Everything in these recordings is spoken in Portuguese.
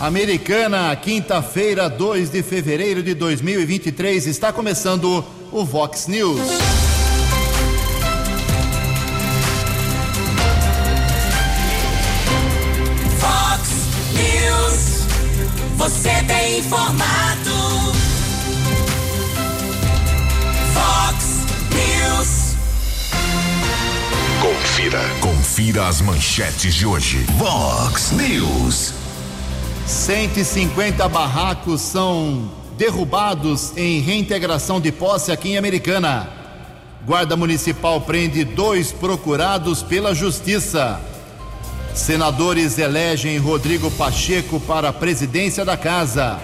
Americana, quinta-feira, 2 de fevereiro de 2023, está começando o Vox News. Vox News, você tem informado. Vox News, Confira. Confira as manchetes de hoje. Vox News. 150 barracos são derrubados em reintegração de posse aqui em Americana. Guarda Municipal prende dois procurados pela Justiça. Senadores elegem Rodrigo Pacheco para a presidência da Casa.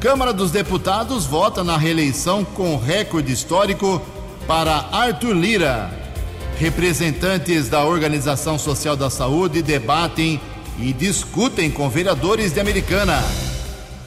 Câmara dos Deputados vota na reeleição com recorde histórico para Arthur Lira. Representantes da Organização Social da Saúde debatem e discutem com vereadores de Americana.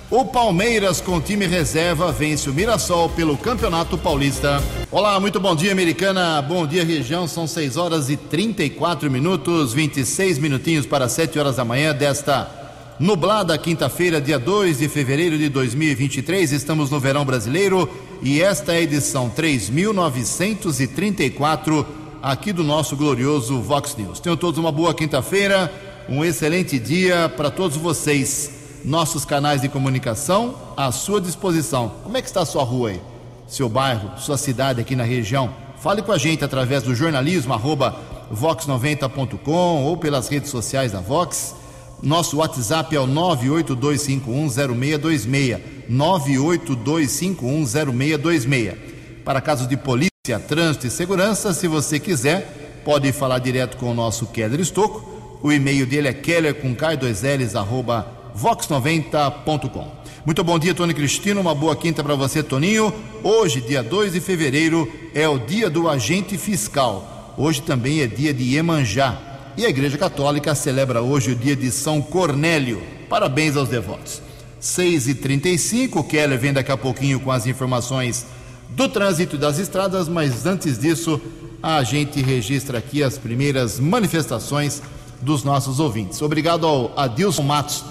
O Palmeiras, com time reserva, vence o Mirassol pelo Campeonato Paulista. Olá, muito bom dia, Americana. Bom dia, região. São 6 horas e 34 minutos, 26 minutinhos para 7 horas da manhã desta nublada quinta-feira, dia 2 de fevereiro de 2023. Estamos no verão brasileiro e esta é a edição 3934 aqui do nosso glorioso Vox News. Tenham todos uma boa quinta-feira, um excelente dia para todos vocês. Nossos canais de comunicação à sua disposição. Como é que está a sua rua aí? Seu bairro, sua cidade aqui na região? Fale com a gente através do jornalismo arroba vox90.com ou pelas redes sociais da Vox. Nosso WhatsApp é o 982510626. 982510626. Para casos de polícia, trânsito e segurança, se você quiser, pode falar direto com o nosso Keller Estocco. O e-mail dele é keller com k2ls arroba vox90.com. Muito bom dia, Tony Cristino. Uma boa quinta para você, Toninho. Hoje, dia 2 de fevereiro, é o dia do agente fiscal. Hoje também é dia de Iemanjá. E a Igreja Católica celebra hoje o dia de São Cornélio. Parabéns aos devotos. 6h35, o Keller vem daqui a pouquinho com as informações do trânsito das estradas, mas antes disso, a gente registra aqui as primeiras manifestações dos nossos ouvintes. Obrigado ao Adilson Matos.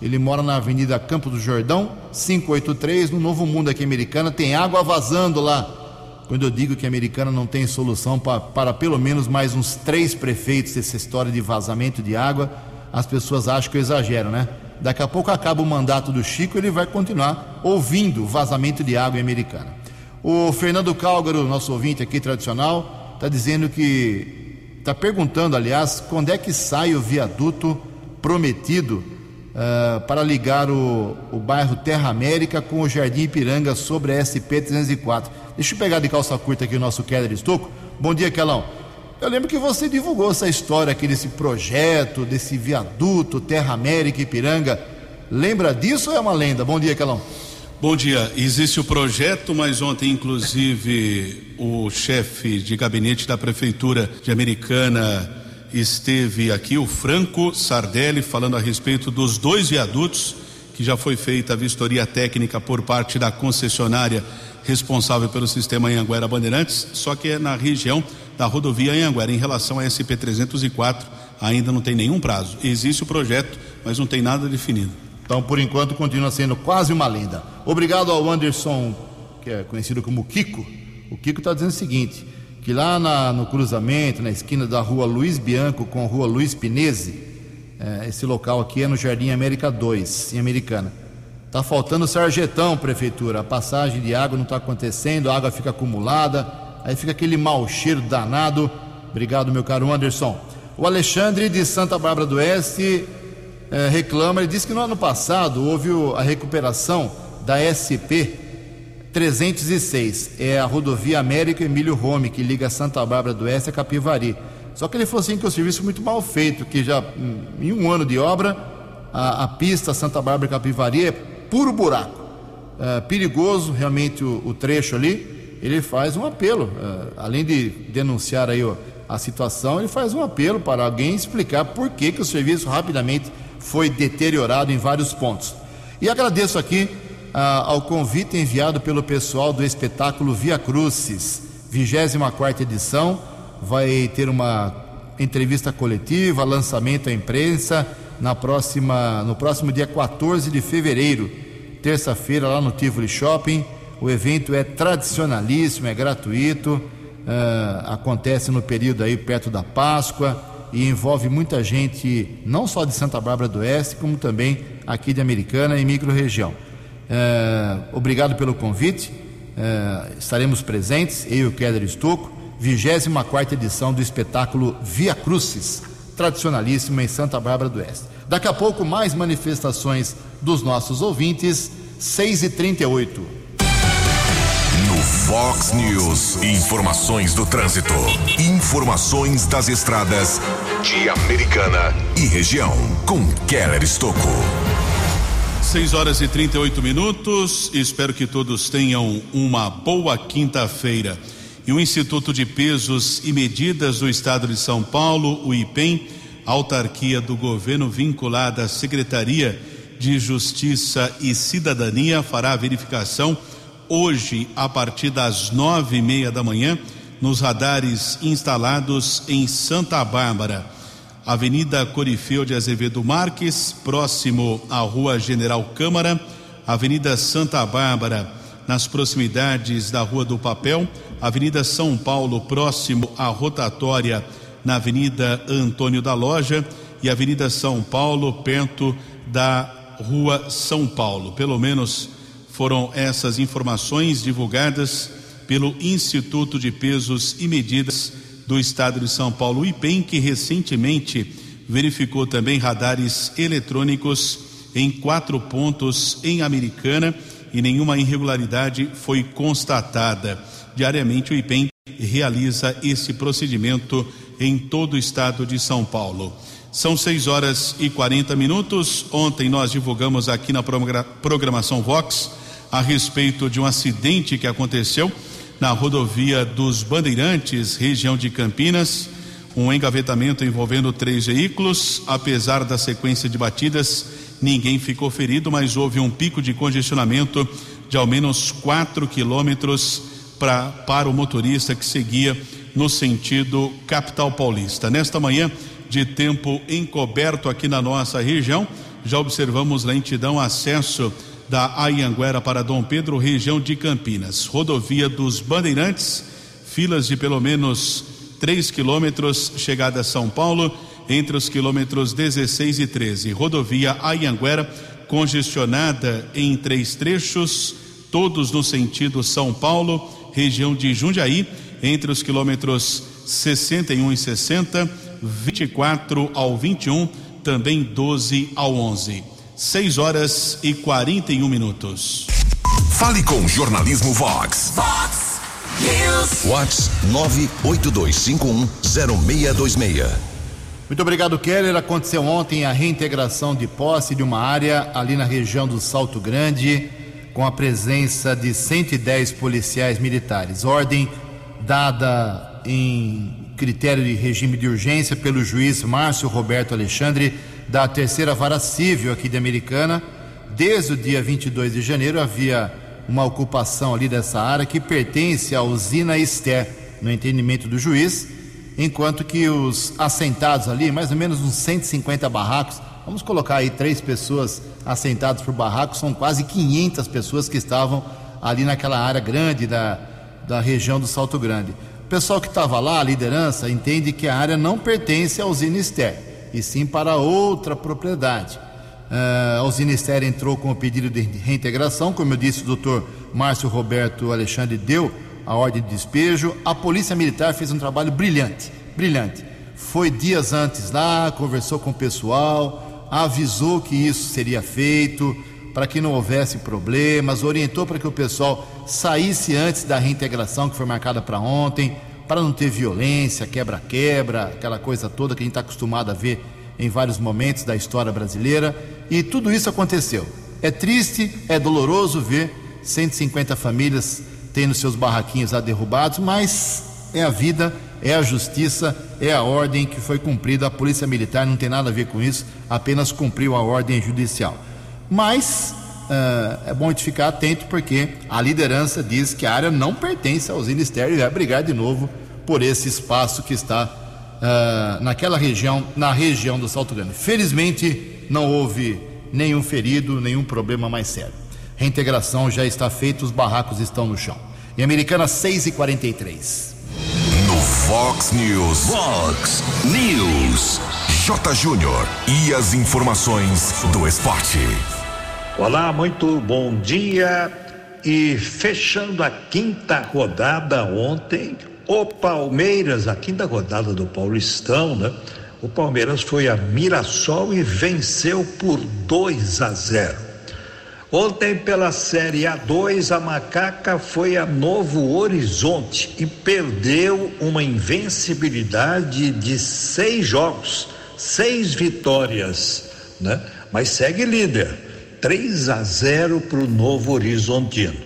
Ele mora na Avenida Campo do Jordão, 583, no Novo Mundo aqui americana. Tem água vazando lá. Quando eu digo que a americana não tem solução para, para pelo menos mais uns três prefeitos essa história de vazamento de água, as pessoas acham que eu exagero, né? Daqui a pouco acaba o mandato do Chico, ele vai continuar ouvindo vazamento de água em americana. O Fernando Cálgaro, nosso ouvinte aqui tradicional, está dizendo que está perguntando, aliás, quando é que sai o viaduto prometido uh, para ligar o, o bairro Terra América com o Jardim Ipiranga sobre a SP 304. Deixa eu pegar de calça curta aqui o nosso Keller Estocco. Bom dia, Kelão. Eu lembro que você divulgou essa história aqui desse projeto, desse viaduto Terra América Ipiranga. Lembra disso ou é uma lenda? Bom dia, Kelão. Bom dia. Existe o projeto, mas ontem, inclusive, o chefe de gabinete da Prefeitura de Americana esteve aqui, o Franco Sardelli, falando a respeito dos dois viadutos, que já foi feita a vistoria técnica por parte da concessionária responsável pelo sistema Anhanguera Bandeirantes, só que é na região da rodovia Anhanguera. Em relação à SP-304, ainda não tem nenhum prazo. Existe o projeto, mas não tem nada definido. Então, por enquanto, continua sendo quase uma lenda. Obrigado ao Anderson, que é conhecido como Kiko. O Kiko está dizendo o seguinte: que lá na, no cruzamento, na esquina da rua Luiz Bianco com a rua Luiz Pinese, é, esse local aqui é no Jardim América 2, em Americana. Está faltando sarjetão, prefeitura. A passagem de água não está acontecendo, a água fica acumulada, aí fica aquele mau cheiro danado. Obrigado, meu caro Anderson. O Alexandre de Santa Bárbara do Oeste eh, reclama, ele disse que no ano passado houve a recuperação da SP 306, é a rodovia América Emílio Rome, que liga Santa Bárbara do Oeste a Capivari. Só que ele falou assim que o serviço é muito mal feito, que já hum, em um ano de obra, a, a pista Santa Bárbara Capivari é puro buraco. É, perigoso realmente o, o, trecho ali. Ele faz um apelo, é, além de denunciar aí ó, a situação, ele faz um apelo para alguém explicar por que, que o serviço rapidamente foi deteriorado em vários pontos. E agradeço aqui ah, ao convite enviado pelo pessoal do espetáculo Via Crucis, 24 edição. Vai ter uma entrevista coletiva, lançamento à imprensa na próxima, no próximo dia 14 de fevereiro, terça-feira, lá no Tivoli Shopping. O evento é tradicionalíssimo, é gratuito, ah, acontece no período aí perto da Páscoa e envolve muita gente, não só de Santa Bárbara do Oeste, como também aqui de Americana e microrregião. Ah, obrigado pelo convite. Ah, estaremos presentes, eu e o Keller Estocco, 24 edição do espetáculo Via Crucis, tradicionalíssimo em Santa Bárbara do Oeste. Daqui a pouco, mais manifestações dos nossos ouvintes, 6 e 38 No Fox News, informações do trânsito. Informações das estradas de Americana e região. Com Keller Estocco. 6 horas e 38 minutos. Espero que todos tenham uma boa quinta-feira. E o Instituto de Pesos e Medidas do Estado de São Paulo, o IPEM, autarquia do governo vinculada à Secretaria de Justiça e Cidadania, fará a verificação hoje, a partir das nove e meia da manhã, nos radares instalados em Santa Bárbara. Avenida Corifeu de Azevedo Marques, próximo à Rua General Câmara, Avenida Santa Bárbara, nas proximidades da Rua do Papel, Avenida São Paulo, próximo à rotatória na Avenida Antônio da Loja e Avenida São Paulo, perto da Rua São Paulo. Pelo menos foram essas informações divulgadas pelo Instituto de Pesos e Medidas do Estado de São Paulo, IPEM, que recentemente verificou também radares eletrônicos em quatro pontos em Americana e nenhuma irregularidade foi constatada. Diariamente, o IPEM realiza esse procedimento em todo o estado de São Paulo. São 6 horas e 40 minutos. Ontem nós divulgamos aqui na programação Vox a respeito de um acidente que aconteceu na rodovia dos Bandeirantes, região de Campinas. Um engavetamento envolvendo três veículos. Apesar da sequência de batidas, ninguém ficou ferido, mas houve um pico de congestionamento de ao menos 4 quilômetros para o motorista que seguia no sentido capital paulista. Nesta manhã, de tempo encoberto aqui na nossa região, já observamos lentidão acesso da Ayanguera para Dom Pedro, região de Campinas. Rodovia dos Bandeirantes, filas de pelo menos 3 quilômetros, chegada a São Paulo, entre os quilômetros 16 e 13. Rodovia Ayanguera, congestionada em três trechos, todos no sentido São Paulo, região de Jundiaí, entre os quilômetros 61 e 60, 24 ao 21, também 12 ao 11. 6 horas e 41 minutos. Fale com Jornalismo Vox. Fox News. Vox 982510626. Muito obrigado, Keller. Aconteceu ontem a reintegração de posse de uma área ali na região do Salto Grande, com a presença de 110 policiais militares. Ordem dada em critério de regime de urgência pelo juiz Márcio Roberto Alexandre, da terceira vara civil aqui de Americana. Desde o dia 22 de janeiro havia uma ocupação ali dessa área que pertence à usina Ester, no entendimento do juiz, enquanto que os assentados ali, mais ou menos uns 150 barracos, vamos colocar aí três pessoas assentadas por barraco, são quase 500 pessoas que estavam ali naquela área grande da, da região do Salto Grande. O pessoal que estava lá, a liderança, entende que a área não pertence à usina Ester, e sim para outra propriedade. Uh, a usina Ester entrou com o pedido de reintegração, como eu disse, o doutor Márcio Roberto Alexandre deu a ordem de despejo. A Polícia Militar fez um trabalho brilhante, brilhante. Foi dias antes lá, conversou com o pessoal, avisou que isso seria feito, para que não houvesse problemas, orientou para que o pessoal saísse antes da reintegração que foi marcada para ontem, para não ter violência, quebra-quebra, aquela coisa toda que a gente está acostumado a ver em vários momentos da história brasileira. E tudo isso aconteceu. É triste, é doloroso ver 150 famílias tendo seus barraquinhos lá derrubados, mas é a vida, é a justiça, é a ordem que foi cumprida. A Polícia Militar não tem nada a ver com isso, apenas cumpriu a ordem judicial. Mas é bom te ficar atento porque a liderança diz que a área não pertence aos ministérios e vai brigar de novo por esse espaço que está uh, naquela região, na região do Salto Grande. Felizmente, não houve nenhum ferido, nenhum problema mais sério. Reintegração já está feita, os barracos estão no chão. Em Americana, 6 e 43 No Fox News. Fox News. J. Júnior. E as informações do esporte. Olá, muito bom dia. E fechando a quinta rodada ontem, o Palmeiras, a quinta rodada do Paulistão, né? O Palmeiras foi a Mirassol e venceu por 2 a 0. Ontem, pela Série A2, a Macaca foi a Novo Horizonte e perdeu uma invencibilidade de seis jogos, seis vitórias, né? Mas segue líder, 3 a 0 para o Novo Horizontino.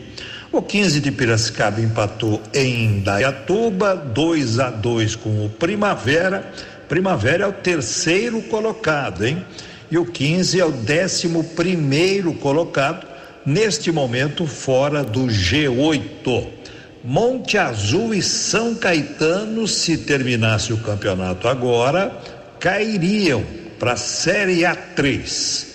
O 15 de Piracicaba empatou em Dayatuba, 2 a 2 com o Primavera. Primavera é o terceiro colocado, hein? e o 15 é o 11 primeiro colocado, neste momento fora do G8. Monte Azul e São Caetano, se terminasse o campeonato agora, cairiam para a Série A3.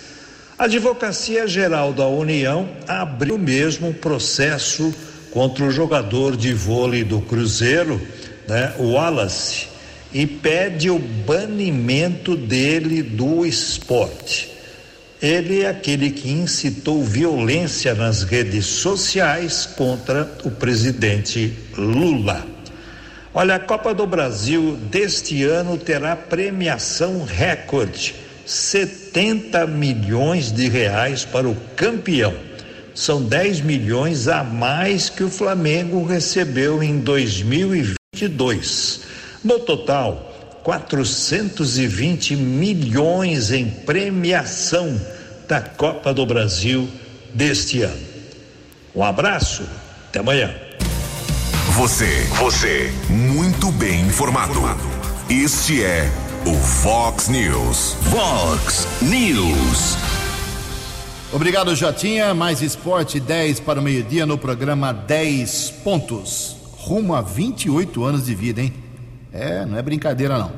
A Advocacia Geral da União abriu mesmo processo contra o jogador de vôlei do Cruzeiro, né, Wallace e pede o banimento dele do esporte. Ele é aquele que incitou violência nas redes sociais contra o presidente Lula. Olha, a Copa do Brasil deste ano terá premiação recorde: 70 milhões de reais para o campeão. São 10 milhões a mais que o Flamengo recebeu em 2022. No total, 420 milhões em premiação da Copa do Brasil deste ano. Um abraço, até amanhã. Você, você, muito bem informado. Este é o Fox News. Fox News. Obrigado, Jotinha. Mais esporte 10 para o meio-dia no programa 10 pontos. Rumo a 28 anos de vida, hein? É, não é brincadeira não.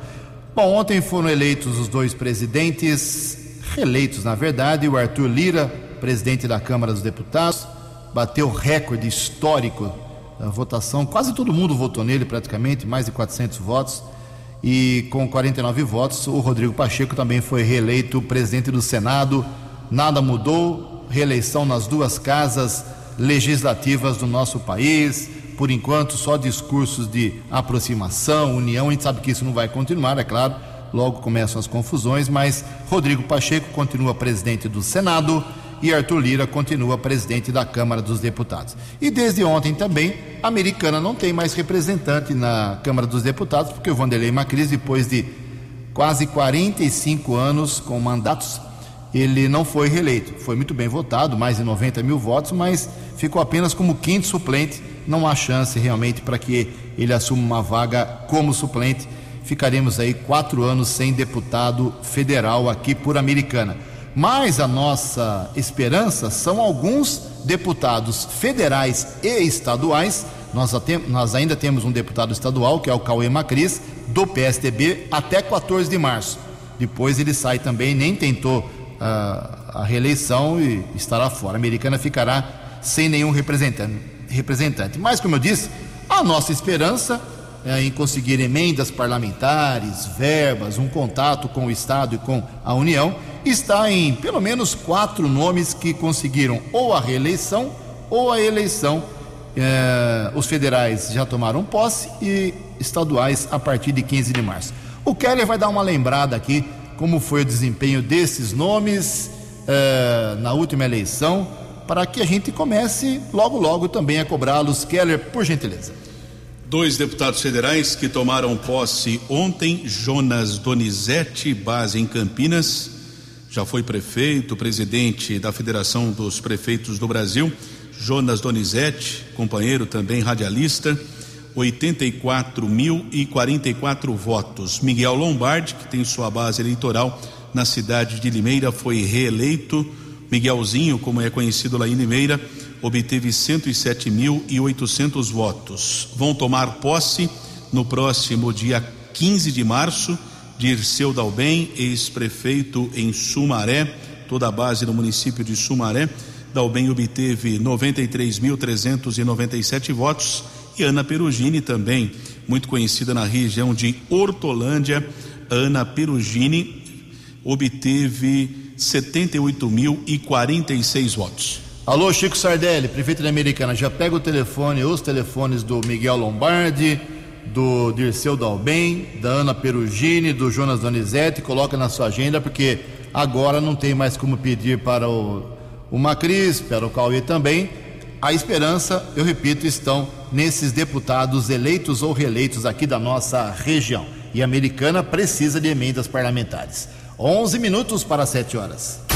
Bom, ontem foram eleitos os dois presidentes, reeleitos na verdade, o Arthur Lira, presidente da Câmara dos Deputados, bateu recorde histórico da votação, quase todo mundo votou nele praticamente, mais de 400 votos, e com 49 votos, o Rodrigo Pacheco também foi reeleito presidente do Senado. Nada mudou, reeleição nas duas casas legislativas do nosso país por enquanto, só discursos de aproximação, união. A gente sabe que isso não vai continuar, é claro. Logo começam as confusões, mas Rodrigo Pacheco continua presidente do Senado e Arthur Lira continua presidente da Câmara dos Deputados. E desde ontem também, a americana não tem mais representante na Câmara dos Deputados, porque o Vanderlei Macris, depois de quase 45 anos com mandatos, ele não foi reeleito. Foi muito bem votado, mais de 90 mil votos, mas ficou apenas como quinto suplente não há chance realmente para que ele assuma uma vaga como suplente. Ficaremos aí quatro anos sem deputado federal aqui por Americana. Mas a nossa esperança são alguns deputados federais e estaduais. Nós, nós ainda temos um deputado estadual, que é o Cauê Macris, do PSDB, até 14 de março. Depois ele sai também, nem tentou uh, a reeleição e estará fora. A Americana ficará sem nenhum representante representante. Mas, como eu disse, a nossa esperança é em conseguir emendas parlamentares, verbas, um contato com o Estado e com a União, está em pelo menos quatro nomes que conseguiram ou a reeleição ou a eleição. É, os federais já tomaram posse e estaduais a partir de 15 de março. O Keller vai dar uma lembrada aqui como foi o desempenho desses nomes é, na última eleição para que a gente comece logo, logo também a cobrá-los. Keller, por gentileza. Dois deputados federais que tomaram posse ontem, Jonas Donizete, base em Campinas, já foi prefeito, presidente da Federação dos Prefeitos do Brasil. Jonas Donizete, companheiro também radialista, 84.044 votos. Miguel Lombardi, que tem sua base eleitoral na cidade de Limeira, foi reeleito Miguelzinho, como é conhecido lá em Limeira, obteve 107.800 votos. Vão tomar posse no próximo dia 15 de março, Dirceu Dalbem, ex-prefeito em Sumaré, toda a base do município de Sumaré. Dalbem obteve 93.397 votos e Ana Perugini também, muito conhecida na região de Hortolândia, Ana Perugini obteve 78.046 votos. Alô, Chico Sardelli, prefeito da Americana, já pega o telefone, os telefones do Miguel Lombardi, do Dirceu Dalbem, da Ana Perugini, do Jonas Donizete, coloca na sua agenda, porque agora não tem mais como pedir para o, o Macris, para o Cauê também. A esperança, eu repito, estão nesses deputados eleitos ou reeleitos aqui da nossa região. E a Americana precisa de emendas parlamentares. 11 minutos para 7 horas.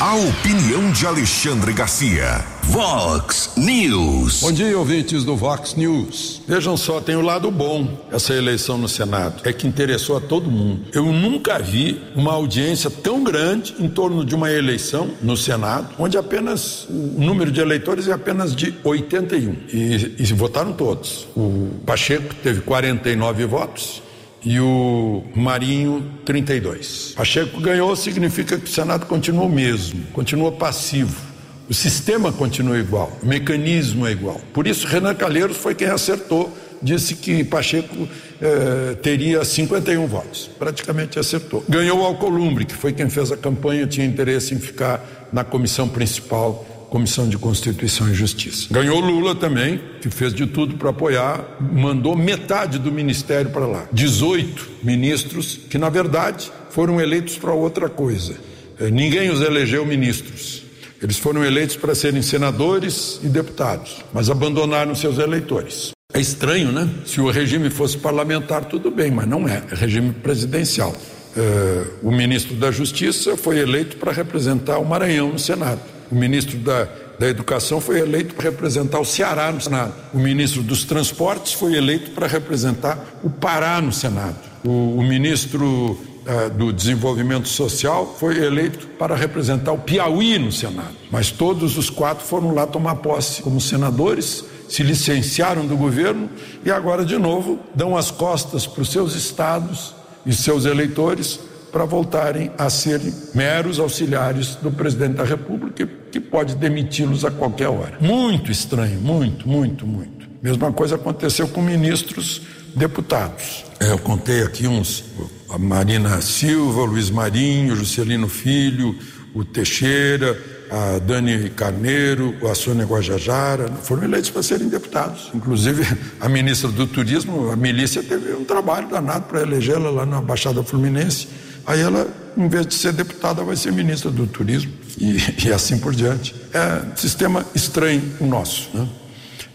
A opinião de Alexandre Garcia. Vox News. Bom dia, ouvintes do Vox News. Vejam só, tem o um lado bom essa eleição no Senado. É que interessou a todo mundo. Eu nunca vi uma audiência tão grande em torno de uma eleição no Senado, onde apenas o número de eleitores é apenas de 81. E, e votaram todos. O Pacheco teve 49 votos e o Marinho 32. Pacheco ganhou significa que o Senado continua o mesmo, continua passivo. O sistema continua igual, o mecanismo é igual. Por isso, Renan Calheiros foi quem acertou, disse que Pacheco eh, teria 51 votos, praticamente acertou. Ganhou o Alcolumbre, que foi quem fez a campanha, tinha interesse em ficar na comissão principal Comissão de Constituição e Justiça. Ganhou Lula também, que fez de tudo para apoiar, mandou metade do ministério para lá. 18 ministros que, na verdade, foram eleitos para outra coisa. É, ninguém os elegeu ministros. Eles foram eleitos para serem senadores e deputados, mas abandonaram seus eleitores. É estranho, né? Se o regime fosse parlamentar, tudo bem, mas não é. É regime presidencial. É, o ministro da Justiça foi eleito para representar o Maranhão no Senado. O ministro da, da Educação foi eleito para representar o Ceará no Senado. O ministro dos Transportes foi eleito para representar o Pará no Senado. O, o ministro uh, do Desenvolvimento Social foi eleito para representar o Piauí no Senado. Mas todos os quatro foram lá tomar posse como senadores, se licenciaram do governo e agora, de novo, dão as costas para os seus estados e seus eleitores para voltarem a serem meros auxiliares do presidente da República, que pode demiti-los a qualquer hora. Muito estranho, muito, muito, muito. Mesma coisa aconteceu com ministros deputados. É, eu contei aqui uns: a Marina Silva, o Luiz Marinho, o Juscelino Filho, o Teixeira, a Dani Carneiro, a Sônia Guajajara, foram eleitos para serem deputados. Inclusive, a ministra do Turismo, a milícia, teve um trabalho danado para elegê-la lá na Baixada Fluminense Aí ela, em vez de ser deputada, vai ser ministra do turismo e, e assim por diante. É um sistema estranho o nosso. Né?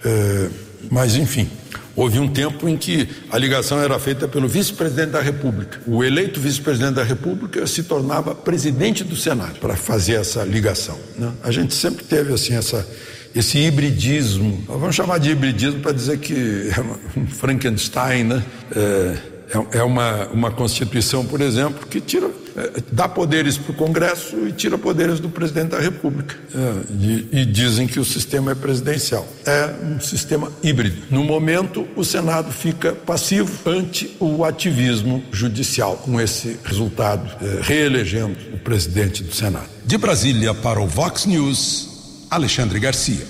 É, mas, enfim, houve um tempo em que a ligação era feita pelo vice-presidente da República. O eleito vice-presidente da República se tornava presidente do Senado para fazer essa ligação. Né? A gente sempre teve assim essa esse hibridismo, vamos chamar de hibridismo para dizer que é um Frankenstein, né? É, é, é uma, uma Constituição, por exemplo, que tira, é, dá poderes para o Congresso e tira poderes do presidente da República. É, e, e, dizem que o sistema é presidencial. É um sistema híbrido. No momento, o Senado fica passivo ante o ativismo judicial, com esse resultado, é, reelegendo o presidente do Senado. De Brasília para o Vox News, Alexandre Garcia.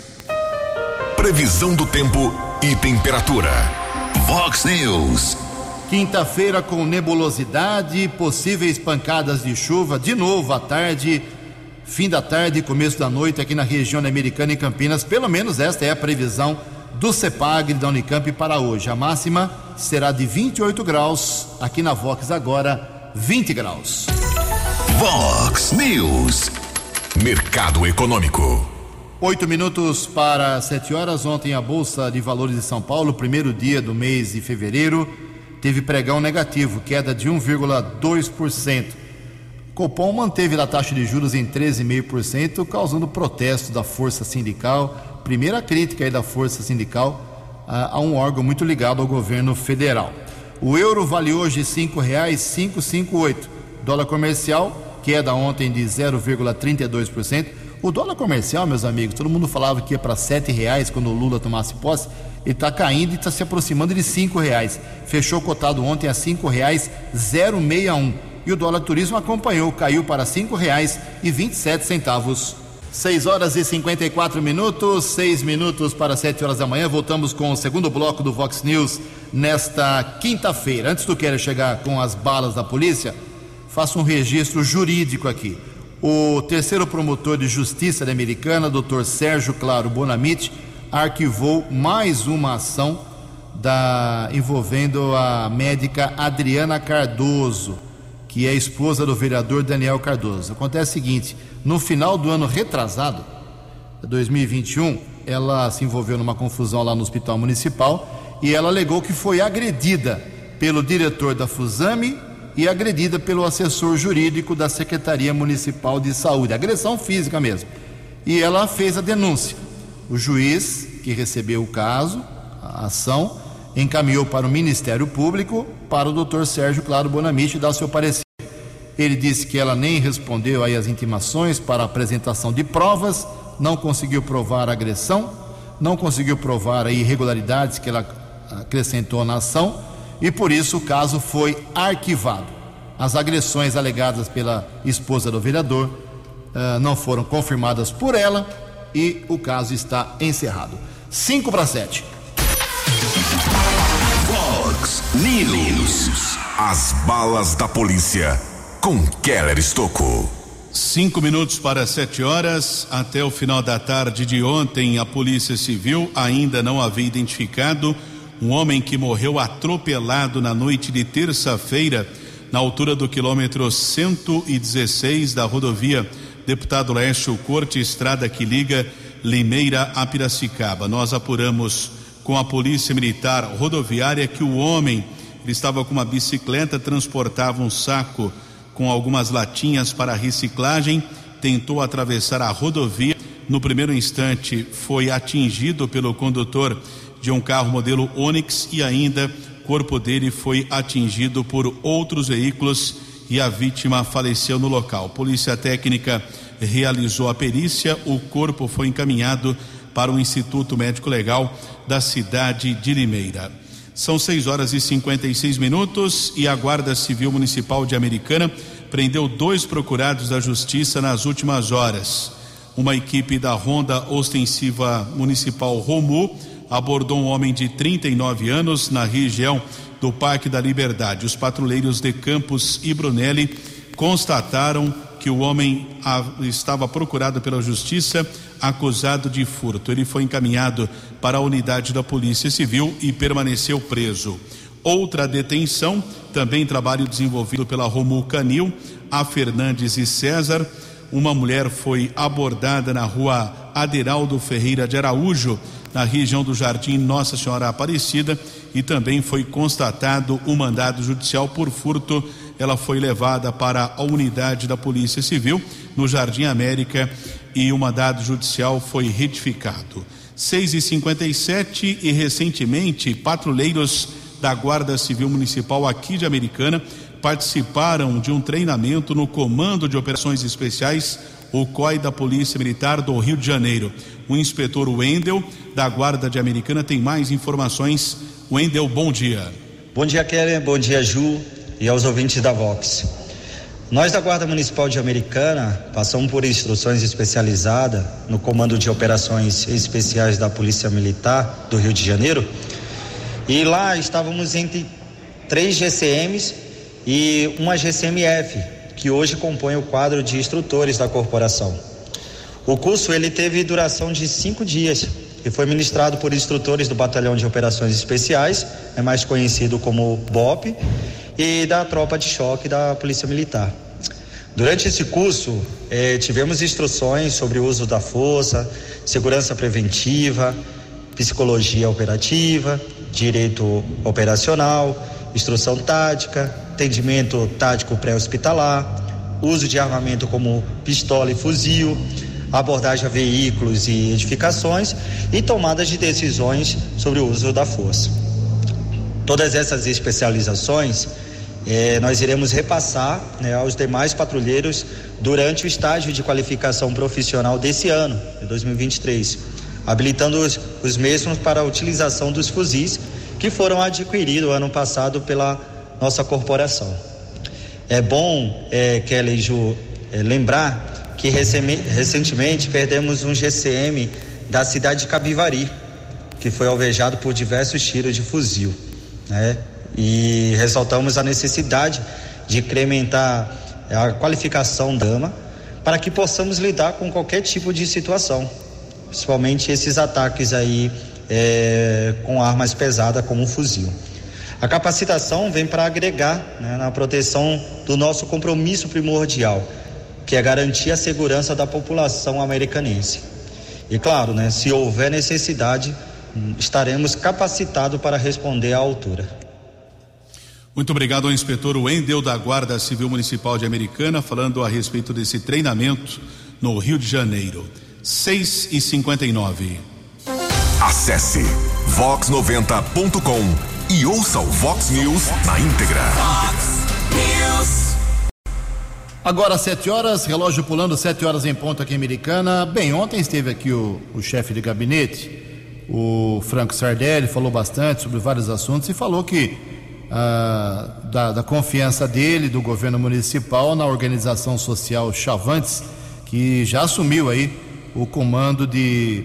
Previsão do tempo e temperatura. Vox News. Quinta-feira com nebulosidade, possíveis pancadas de chuva, de novo à tarde, fim da tarde e começo da noite aqui na região americana em Campinas. Pelo menos esta é a previsão do CEPAG da Unicamp para hoje. A máxima será de 28 graus, aqui na Vox agora 20 graus. Vox News. Mercado Econômico. Oito minutos para sete horas. Ontem a Bolsa de Valores de São Paulo, primeiro dia do mês de fevereiro teve pregão negativo, queda de 1,2%. Copom manteve a taxa de juros em 13,5%, causando protesto da força sindical. Primeira crítica da força sindical a, a um órgão muito ligado ao governo federal. O euro vale hoje R$ 5,558. Dólar comercial, queda ontem de 0,32%. O dólar comercial, meus amigos, todo mundo falava que ia para sete reais quando o Lula tomasse posse. Ele está caindo e está se aproximando de cinco reais. Fechou cotado ontem a cinco reais 061 e o dólar turismo acompanhou, caiu para cinco reais e vinte e sete centavos. 6 horas e 54 minutos, 6 minutos para 7 horas da manhã. Voltamos com o segundo bloco do Vox News nesta quinta-feira. Antes do Quero chegar com as balas da polícia, faço um registro jurídico aqui. O terceiro promotor de justiça da Americana, Dr. Sérgio Claro Bonamite, arquivou mais uma ação da, envolvendo a médica Adriana Cardoso que é esposa do vereador Daniel Cardoso. Acontece o seguinte: no final do ano retrasado, 2021, ela se envolveu numa confusão lá no Hospital Municipal e ela alegou que foi agredida pelo diretor da Fusame e agredida pelo assessor jurídico da Secretaria Municipal de Saúde, agressão física mesmo. E ela fez a denúncia. O juiz que recebeu o caso, a ação, encaminhou para o Ministério Público para o Dr. Sérgio Claro Bonamite dar seu parecer. Ele disse que ela nem respondeu aí as intimações para apresentação de provas, não conseguiu provar agressão, não conseguiu provar irregularidades que ela acrescentou na ação e por isso o caso foi arquivado. As agressões alegadas pela esposa do vereador uh, não foram confirmadas por ela e o caso está encerrado. 5 para 7. Fox News. As balas da polícia com Keller Estocou. Cinco minutos para sete horas. Até o final da tarde de ontem, a Polícia Civil ainda não havia identificado um homem que morreu atropelado na noite de terça-feira, na altura do quilômetro 116 da rodovia Deputado Laércio Corte, estrada que liga Limeira a Piracicaba. Nós apuramos com a Polícia Militar Rodoviária que o homem ele estava com uma bicicleta, transportava um saco com algumas latinhas para reciclagem, tentou atravessar a rodovia. No primeiro instante, foi atingido pelo condutor de um carro modelo Onix e ainda o corpo dele foi atingido por outros veículos e a vítima faleceu no local. Polícia Técnica realizou a perícia, o corpo foi encaminhado para o Instituto Médico Legal da cidade de Limeira. São 6 horas e 56 minutos e a Guarda Civil Municipal de Americana prendeu dois procurados da Justiça nas últimas horas. Uma equipe da Ronda Ostensiva Municipal Romu abordou um homem de 39 anos na região do Parque da Liberdade. Os patrulheiros de Campos e Brunelli constataram que o homem estava procurado pela Justiça acusado de furto. Ele foi encaminhado para a unidade da Polícia Civil e permaneceu preso. Outra detenção, também trabalho desenvolvido pela Romu Canil, a Fernandes e César. Uma mulher foi abordada na rua Aderaldo Ferreira de Araújo, na região do Jardim Nossa Senhora Aparecida, e também foi constatado o um mandado judicial por furto. Ela foi levada para a unidade da Polícia Civil no Jardim América e o mandado judicial foi retificado. 6 e 57 e recentemente patrulheiros da Guarda Civil Municipal aqui de Americana participaram de um treinamento no Comando de Operações Especiais, o COI da Polícia Militar do Rio de Janeiro. O inspetor Wendel, da Guarda de Americana, tem mais informações. Wendel, bom dia. Bom dia, Kelly. Bom dia, Ju. E aos ouvintes da Vox. Nós da Guarda Municipal de Americana passamos por instruções especializadas no Comando de Operações Especiais da Polícia Militar do Rio de Janeiro e lá estávamos entre três GCMs e uma GCMF que hoje compõe o quadro de instrutores da corporação. O curso ele teve duração de cinco dias e foi ministrado por instrutores do Batalhão de Operações Especiais, é mais conhecido como BOP, e da tropa de choque da Polícia Militar. Durante esse curso, eh, tivemos instruções sobre o uso da força, segurança preventiva, psicologia operativa, direito operacional, instrução tática, atendimento tático pré-hospitalar, uso de armamento como pistola e fuzil, abordagem a veículos e edificações e tomadas de decisões sobre o uso da força. Todas essas especializações é, nós iremos repassar né, aos demais patrulheiros durante o estágio de qualificação profissional desse ano, de 2023, habilitando os, os mesmos para a utilização dos fuzis que foram adquiridos ano passado pela nossa corporação. É bom, é, Kelly Ju, é, lembrar que recentemente perdemos um GCM da cidade de Cabivari, que foi alvejado por diversos tiros de fuzil. Né? E ressaltamos a necessidade de incrementar a qualificação da dama para que possamos lidar com qualquer tipo de situação, principalmente esses ataques aí é, com armas pesadas como um fuzil. A capacitação vem para agregar né, na proteção do nosso compromisso primordial, que é garantir a segurança da população americanense. E claro, né, se houver necessidade, estaremos capacitados para responder à altura. Muito obrigado ao inspetor Wendel da Guarda Civil Municipal de Americana, falando a respeito desse treinamento no Rio de Janeiro. 6 e 59 Acesse vox90.com e ouça o Vox News na íntegra. Agora, sete horas, relógio pulando, sete horas em ponto aqui em Americana. Bem, ontem esteve aqui o, o chefe de gabinete, o Franco Sardelli, falou bastante sobre vários assuntos e falou que ah, da, da, confiança dele, do governo municipal, na organização social Chavantes, que já assumiu aí o comando de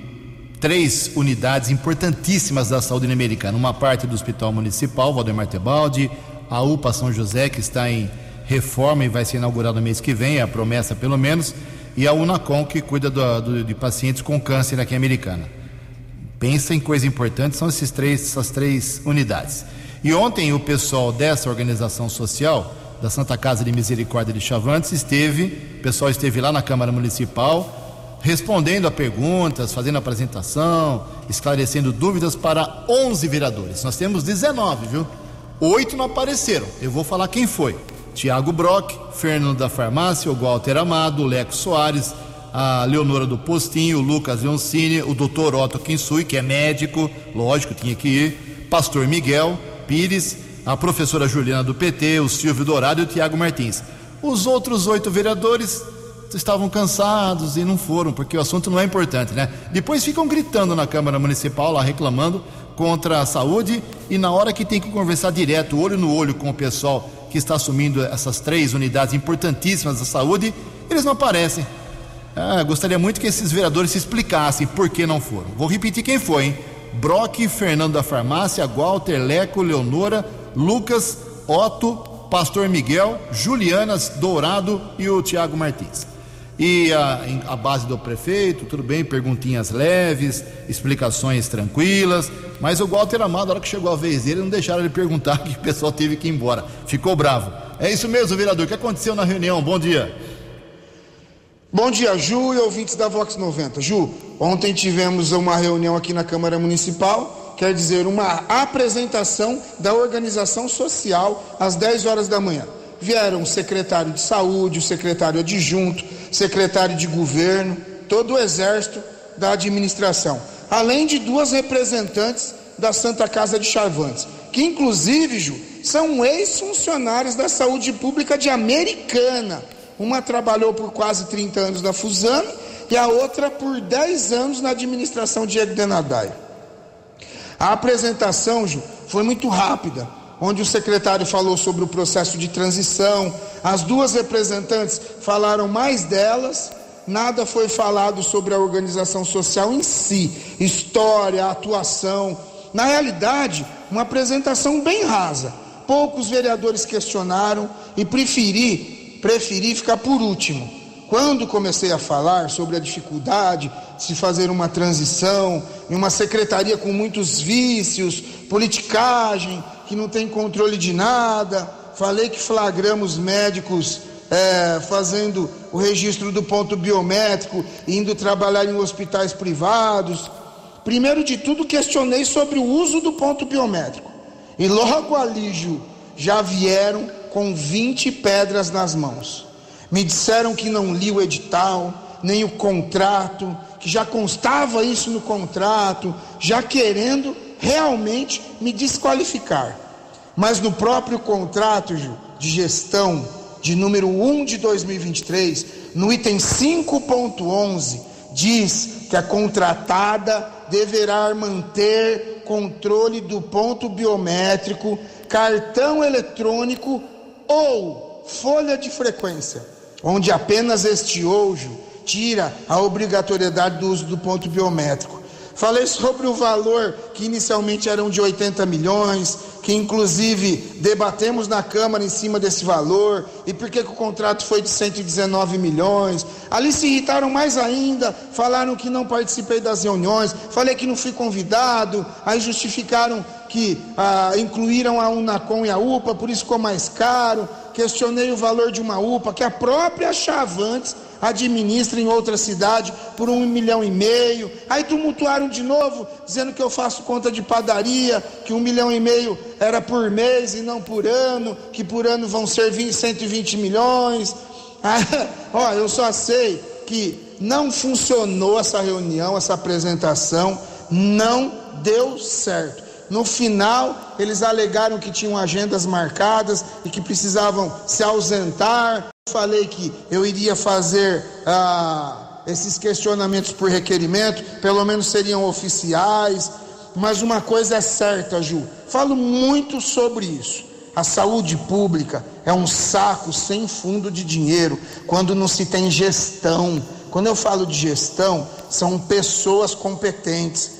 três unidades importantíssimas da saúde americana. Uma parte do Hospital Municipal, Valdemar Tebaldi, a UPA São José, que está em reforma e vai ser inaugurada no mês que vem, é a promessa pelo menos, e a Unacom, que cuida do, do, de pacientes com câncer aqui em Americana. Pensa em coisa importante, são esses três, essas três unidades. E ontem o pessoal dessa organização social, da Santa Casa de Misericórdia de Chavantes, esteve, o pessoal esteve lá na Câmara Municipal, respondendo a perguntas, fazendo apresentação, esclarecendo dúvidas para 11 vereadores. Nós temos 19, viu? Oito não apareceram. Eu vou falar quem foi. Tiago Brock, Fernando da Farmácia, o Walter Amado, o Leco Soares, a Leonora do Postinho, o Lucas Leoncini, o doutor Otto Kinsui, que é médico, lógico, tinha que ir, pastor Miguel Pires, a professora Juliana do PT, o Silvio Dourado e o Tiago Martins. Os outros oito vereadores estavam cansados e não foram, porque o assunto não é importante, né? Depois ficam gritando na Câmara Municipal, lá reclamando contra a saúde, e na hora que tem que conversar direto, olho no olho com o pessoal que está assumindo essas três unidades importantíssimas da saúde, eles não aparecem. Ah, gostaria muito que esses vereadores se explicassem por que não foram. Vou repetir quem foi, hein? Brock, Fernando da Farmácia, Walter, Leco, Leonora, Lucas, Otto, Pastor Miguel, Julianas, Dourado e o Tiago Martins e a, a, base do prefeito, tudo bem, perguntinhas leves, explicações tranquilas, mas o Walter Amado, na hora que chegou a vez dele, não deixaram ele perguntar que o pessoal teve que ir embora. Ficou bravo. É isso mesmo, vereador. O que aconteceu na reunião? Bom dia. Bom dia, Ju e ouvintes da Vox 90. Ju, ontem tivemos uma reunião aqui na Câmara Municipal, quer dizer, uma apresentação da organização social às 10 horas da manhã. Vieram o secretário de saúde, o secretário adjunto, secretário de governo, todo o exército da administração, além de duas representantes da Santa Casa de Charvantes, que inclusive, Ju, são ex-funcionários da saúde pública de Americana. Uma trabalhou por quase 30 anos na Fusano e a outra por 10 anos na administração de Egdenadai. A apresentação, Ju, foi muito rápida, onde o secretário falou sobre o processo de transição, as duas representantes falaram mais delas, nada foi falado sobre a organização social em si, história, atuação. Na realidade, uma apresentação bem rasa. Poucos vereadores questionaram e preferi, preferi ficar por último. Quando comecei a falar sobre a dificuldade de se fazer uma transição em uma secretaria com muitos vícios, politicagem, que não tem controle de nada. Falei que flagramos médicos é, fazendo o registro do ponto biométrico, indo trabalhar em hospitais privados. Primeiro de tudo, questionei sobre o uso do ponto biométrico. E logo ali, Ju, já vieram com 20 pedras nas mãos. Me disseram que não li o edital, nem o contrato, que já constava isso no contrato, já querendo realmente me desqualificar. Mas no próprio contrato, de gestão de número 1 de 2023, no item 5.11, diz que a contratada deverá manter controle do ponto biométrico, cartão eletrônico ou folha de frequência, onde apenas este hoje tira a obrigatoriedade do uso do ponto biométrico. Falei sobre o valor que inicialmente eram de 80 milhões, que inclusive debatemos na Câmara em cima desse valor, e por que o contrato foi de 119 milhões. Ali se irritaram mais ainda, falaram que não participei das reuniões, falei que não fui convidado, aí justificaram que ah, incluíram a Unacom e a UPA, por isso ficou mais caro. Questionei o valor de uma UPA, que a própria Chavantes administra em outra cidade por um milhão e meio. Aí tumultuaram de novo, dizendo que eu faço conta de padaria, que um milhão e meio era por mês e não por ano, que por ano vão ser 20, 120 milhões. ó, eu só sei que não funcionou essa reunião, essa apresentação, não deu certo. No final, eles alegaram que tinham agendas marcadas e que precisavam se ausentar. Falei que eu iria fazer ah, esses questionamentos por requerimento, pelo menos seriam oficiais. Mas uma coisa é certa, Ju, falo muito sobre isso. A saúde pública é um saco sem fundo de dinheiro quando não se tem gestão. Quando eu falo de gestão, são pessoas competentes.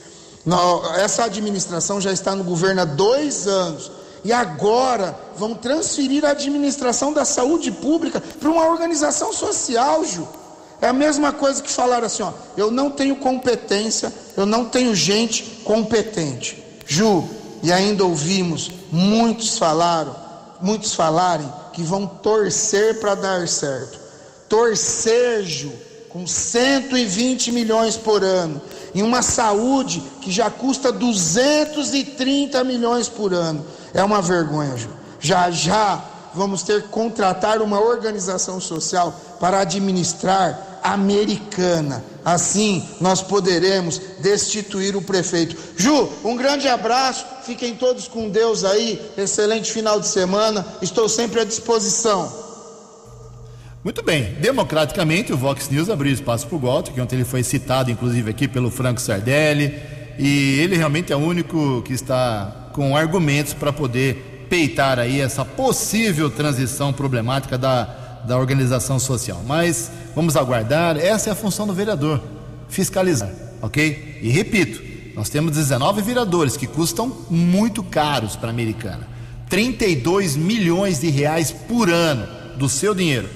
Essa administração já está no governo há dois anos e agora vão transferir a administração da saúde pública para uma organização social, Ju. É a mesma coisa que falar assim, ó, eu não tenho competência, eu não tenho gente competente. Ju, e ainda ouvimos muitos falaram, muitos falarem que vão torcer para dar certo. Torcer, Ju, com 120 milhões por ano, em uma saúde que já custa 230 milhões por ano. É uma vergonha, Ju. Já já vamos ter que contratar uma organização social para administrar americana. Assim nós poderemos destituir o prefeito. Ju, um grande abraço. Fiquem todos com Deus aí. Excelente final de semana. Estou sempre à disposição. Muito bem. Democraticamente, o Vox News abriu espaço para o Walter, que ontem ele foi citado, inclusive, aqui pelo Franco Sardelli. E ele realmente é o único que está com argumentos para poder peitar aí essa possível transição problemática da, da organização social. Mas vamos aguardar, essa é a função do vereador, fiscalizar, ok? E repito, nós temos 19 vereadores que custam muito caros para a americana. 32 milhões de reais por ano do seu dinheiro.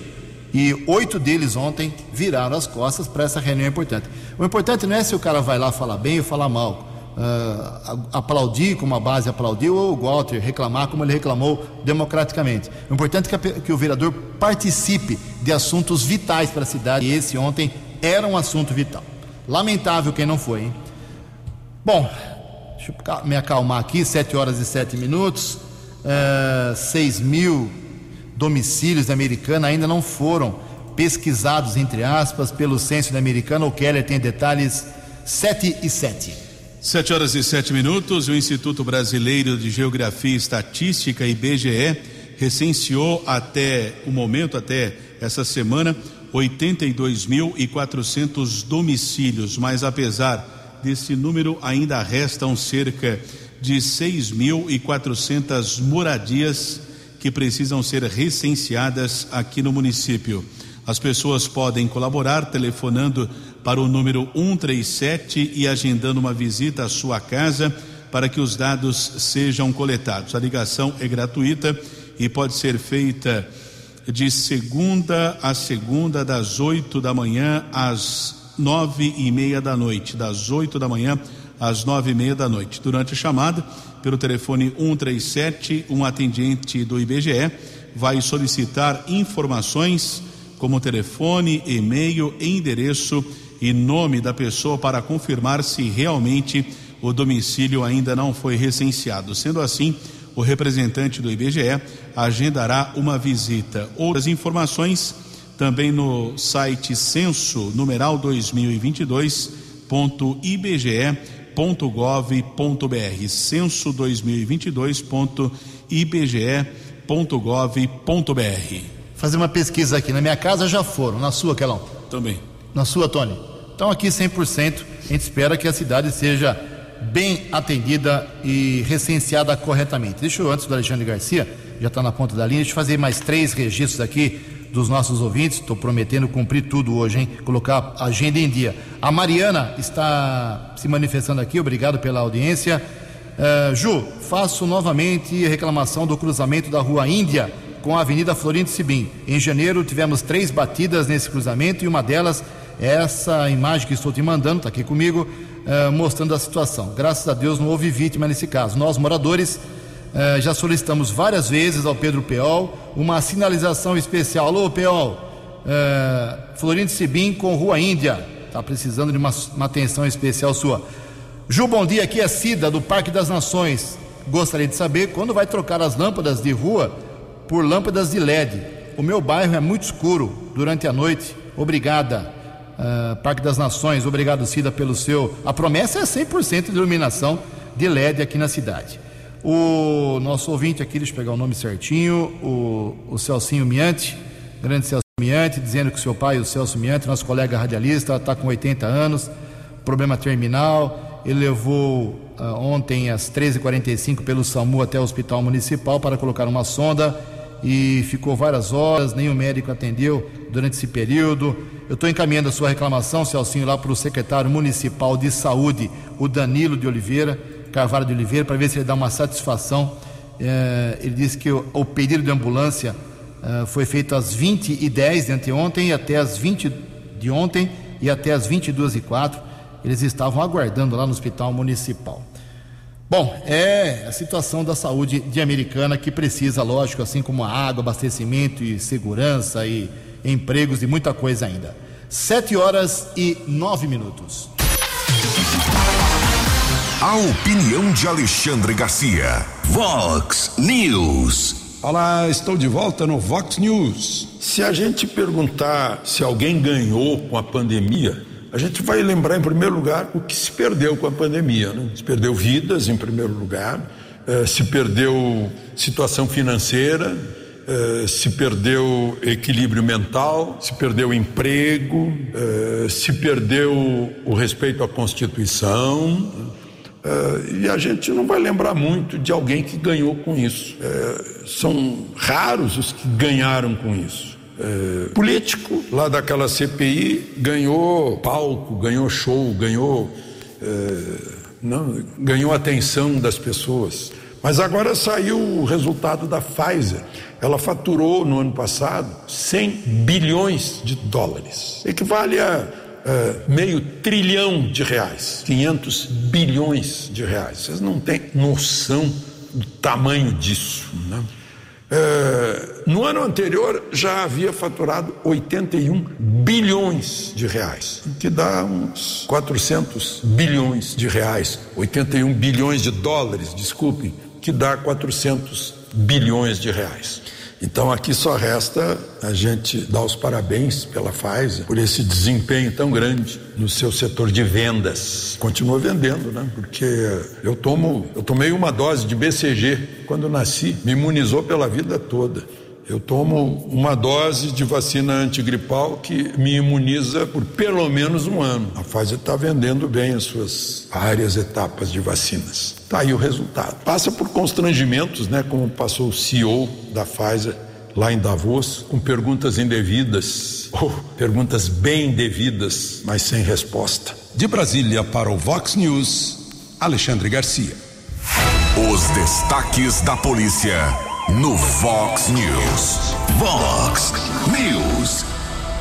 E oito deles ontem viraram as costas para essa reunião importante. O importante não é se o cara vai lá falar bem ou falar mal uh, aplaudir como a base aplaudiu ou o Walter reclamar como ele reclamou democraticamente. O importante é que, a, que o vereador participe de assuntos vitais para a cidade e esse ontem era um assunto vital. Lamentável quem não foi, hein? Bom, deixa eu me acalmar aqui, 7 horas e 7 minutos. Uh, 6 mil domicílios da Americana ainda não foram pesquisados, entre aspas, pelo censo da Americana. O Keller tem detalhes 7 e 7. Sete horas e sete minutos, o Instituto Brasileiro de Geografia e Estatística, IBGE, recenseou até o momento, até essa semana, 82.400 domicílios, mas apesar desse número, ainda restam cerca de 6.400 moradias que precisam ser recenseadas aqui no município. As pessoas podem colaborar telefonando para o número 137 e agendando uma visita à sua casa para que os dados sejam coletados. A ligação é gratuita e pode ser feita de segunda a segunda, das 8 da manhã às nove e meia da noite. Das 8 da manhã às nove e meia da noite. Durante a chamada, pelo telefone 137, um atendente do IBGE vai solicitar informações como telefone, e-mail, endereço e nome da pessoa para confirmar se realmente o domicílio ainda não foi recenseado. Sendo assim, o representante do IBGE agendará uma visita. Outras informações também no site censo numeral 2022.ibge.gov.br. Censo 2022.ibge.gov.br Fazer uma pesquisa aqui. Na minha casa já foram. Na sua, Kelão? Também. Na sua, Tony? Então aqui 100%. A gente espera que a cidade seja bem atendida e recenseada corretamente. Deixa eu, antes do Alexandre Garcia, já está na ponta da linha, deixa eu fazer mais três registros aqui dos nossos ouvintes. Estou prometendo cumprir tudo hoje, hein? Colocar a agenda em dia. A Mariana está se manifestando aqui, obrigado pela audiência. Uh, Ju, faço novamente reclamação do cruzamento da Rua Índia com a Avenida Florindo Sibim. Em janeiro tivemos três batidas nesse cruzamento e uma delas essa imagem que estou te mandando, está aqui comigo, uh, mostrando a situação. Graças a Deus não houve vítima nesse caso. Nós, moradores, uh, já solicitamos várias vezes ao Pedro Peol uma sinalização especial. Alô, Peol, uh, Florindo Sibim com Rua Índia. Está precisando de uma, uma atenção especial sua. Ju, bom dia. Aqui é Cida, do Parque das Nações. Gostaria de saber quando vai trocar as lâmpadas de rua por lâmpadas de LED. O meu bairro é muito escuro durante a noite. Obrigada. Uh, Parque das Nações, obrigado Cida pelo seu. A promessa é 100% de iluminação de LED aqui na cidade. O nosso ouvinte aqui, deixa eu pegar o nome certinho, o, o Celcinho Miante, grande Celso Miante, dizendo que seu pai, o Celso Miante, nosso colega radialista, está com 80 anos, problema terminal. Ele levou uh, ontem às 13h45 pelo SAMU até o Hospital Municipal para colocar uma sonda e ficou várias horas, o médico atendeu durante esse período. Eu estou encaminhando a sua reclamação, Celcinho, lá para o secretário municipal de saúde, o Danilo de Oliveira, Carvalho de Oliveira, para ver se ele dá uma satisfação. É, ele disse que o, o, pedido de ambulância é, foi feito às 20h10 de anteontem e até às 20 de ontem e até às 22h04. Eles estavam aguardando lá no hospital municipal. Bom, é a situação da saúde de Americana que precisa, lógico, assim como a água, abastecimento e segurança e empregos e muita coisa ainda. Sete horas e nove minutos. A opinião de Alexandre Garcia. Vox News. Olá, estou de volta no Vox News. Se a gente perguntar se alguém ganhou com a pandemia, a gente vai lembrar, em primeiro lugar, o que se perdeu com a pandemia. Né? Se perdeu vidas, em primeiro lugar, eh, se perdeu situação financeira, eh, se perdeu equilíbrio mental, se perdeu emprego, eh, se perdeu o respeito à Constituição. e a gente não vai lembrar muito de alguém que ganhou com isso. são raros os que ganharam com isso é, político lá daquela CPI ganhou palco, ganhou show, ganhou, é, não, ganhou atenção das pessoas. Mas agora saiu o resultado da Pfizer. Ela faturou no ano passado 100 bilhões de dólares, equivale a é, meio trilhão de reais, 500 bilhões de reais. Vocês não têm noção do tamanho disso, né? É, no ano anterior já havia faturado 81 bilhões de reais, que dá uns 400 bilhões de reais, 81 bilhões de dólares, desculpem, que dá 400 bilhões de reais. Então aqui só resta a gente dar os parabéns pela Pfizer por esse desempenho tão grande no seu setor de vendas. Continua vendendo, né? Porque eu tomo, eu tomei uma dose de BCG quando nasci, me imunizou pela vida toda. Eu tomo uma dose de vacina antigripal que me imuniza por pelo menos um ano. A Pfizer está vendendo bem as suas várias etapas de vacinas. Está aí o resultado. Passa por constrangimentos, né? Como passou o CEO da Pfizer lá em Davos, com perguntas indevidas, ou perguntas bem devidas, mas sem resposta. De Brasília para o Vox News, Alexandre Garcia. Os destaques da polícia no Vox News. Vox News.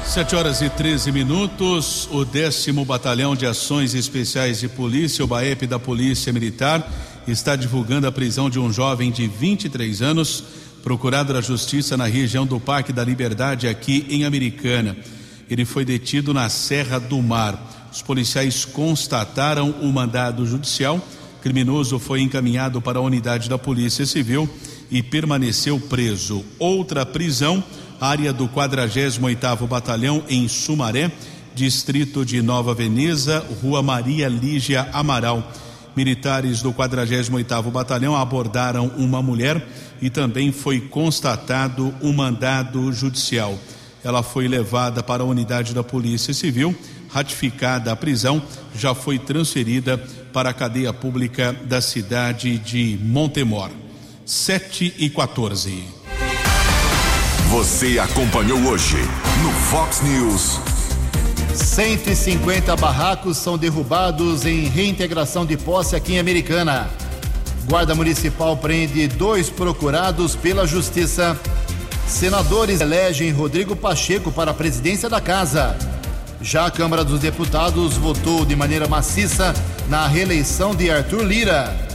7 horas e 13 minutos. O décimo Batalhão de Ações Especiais de Polícia, o BAEP da Polícia Militar, está divulgando a prisão de um jovem de 23 anos, procurado da Justiça na região do Parque da Liberdade, aqui em Americana. Ele foi detido na Serra do Mar. Os policiais constataram o mandado judicial. O criminoso foi encaminhado para a unidade da Polícia Civil e permaneceu preso. Outra prisão, área do 48º Batalhão em Sumaré, distrito de Nova Veneza, Rua Maria Lígia Amaral. Militares do 48º Batalhão abordaram uma mulher e também foi constatado um mandado judicial. Ela foi levada para a unidade da Polícia Civil, ratificada a prisão, já foi transferida para a cadeia pública da cidade de Montemor. 7 e 14. Você acompanhou hoje no Fox News. 150 barracos são derrubados em reintegração de posse aqui em Americana. Guarda Municipal prende dois procurados pela Justiça. Senadores elegem Rodrigo Pacheco para a presidência da Casa. Já a Câmara dos Deputados votou de maneira maciça na reeleição de Arthur Lira.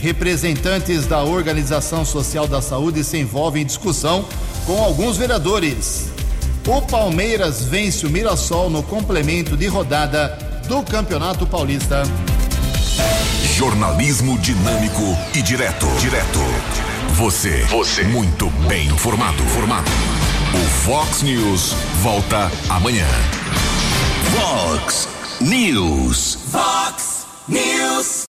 Representantes da Organização Social da Saúde se envolvem em discussão com alguns vereadores. O Palmeiras vence o Mirassol no complemento de rodada do Campeonato Paulista. Jornalismo dinâmico e direto. Direto. Você. Você. Muito bem informado. Formado. O Fox News volta amanhã. Fox News. Fox News.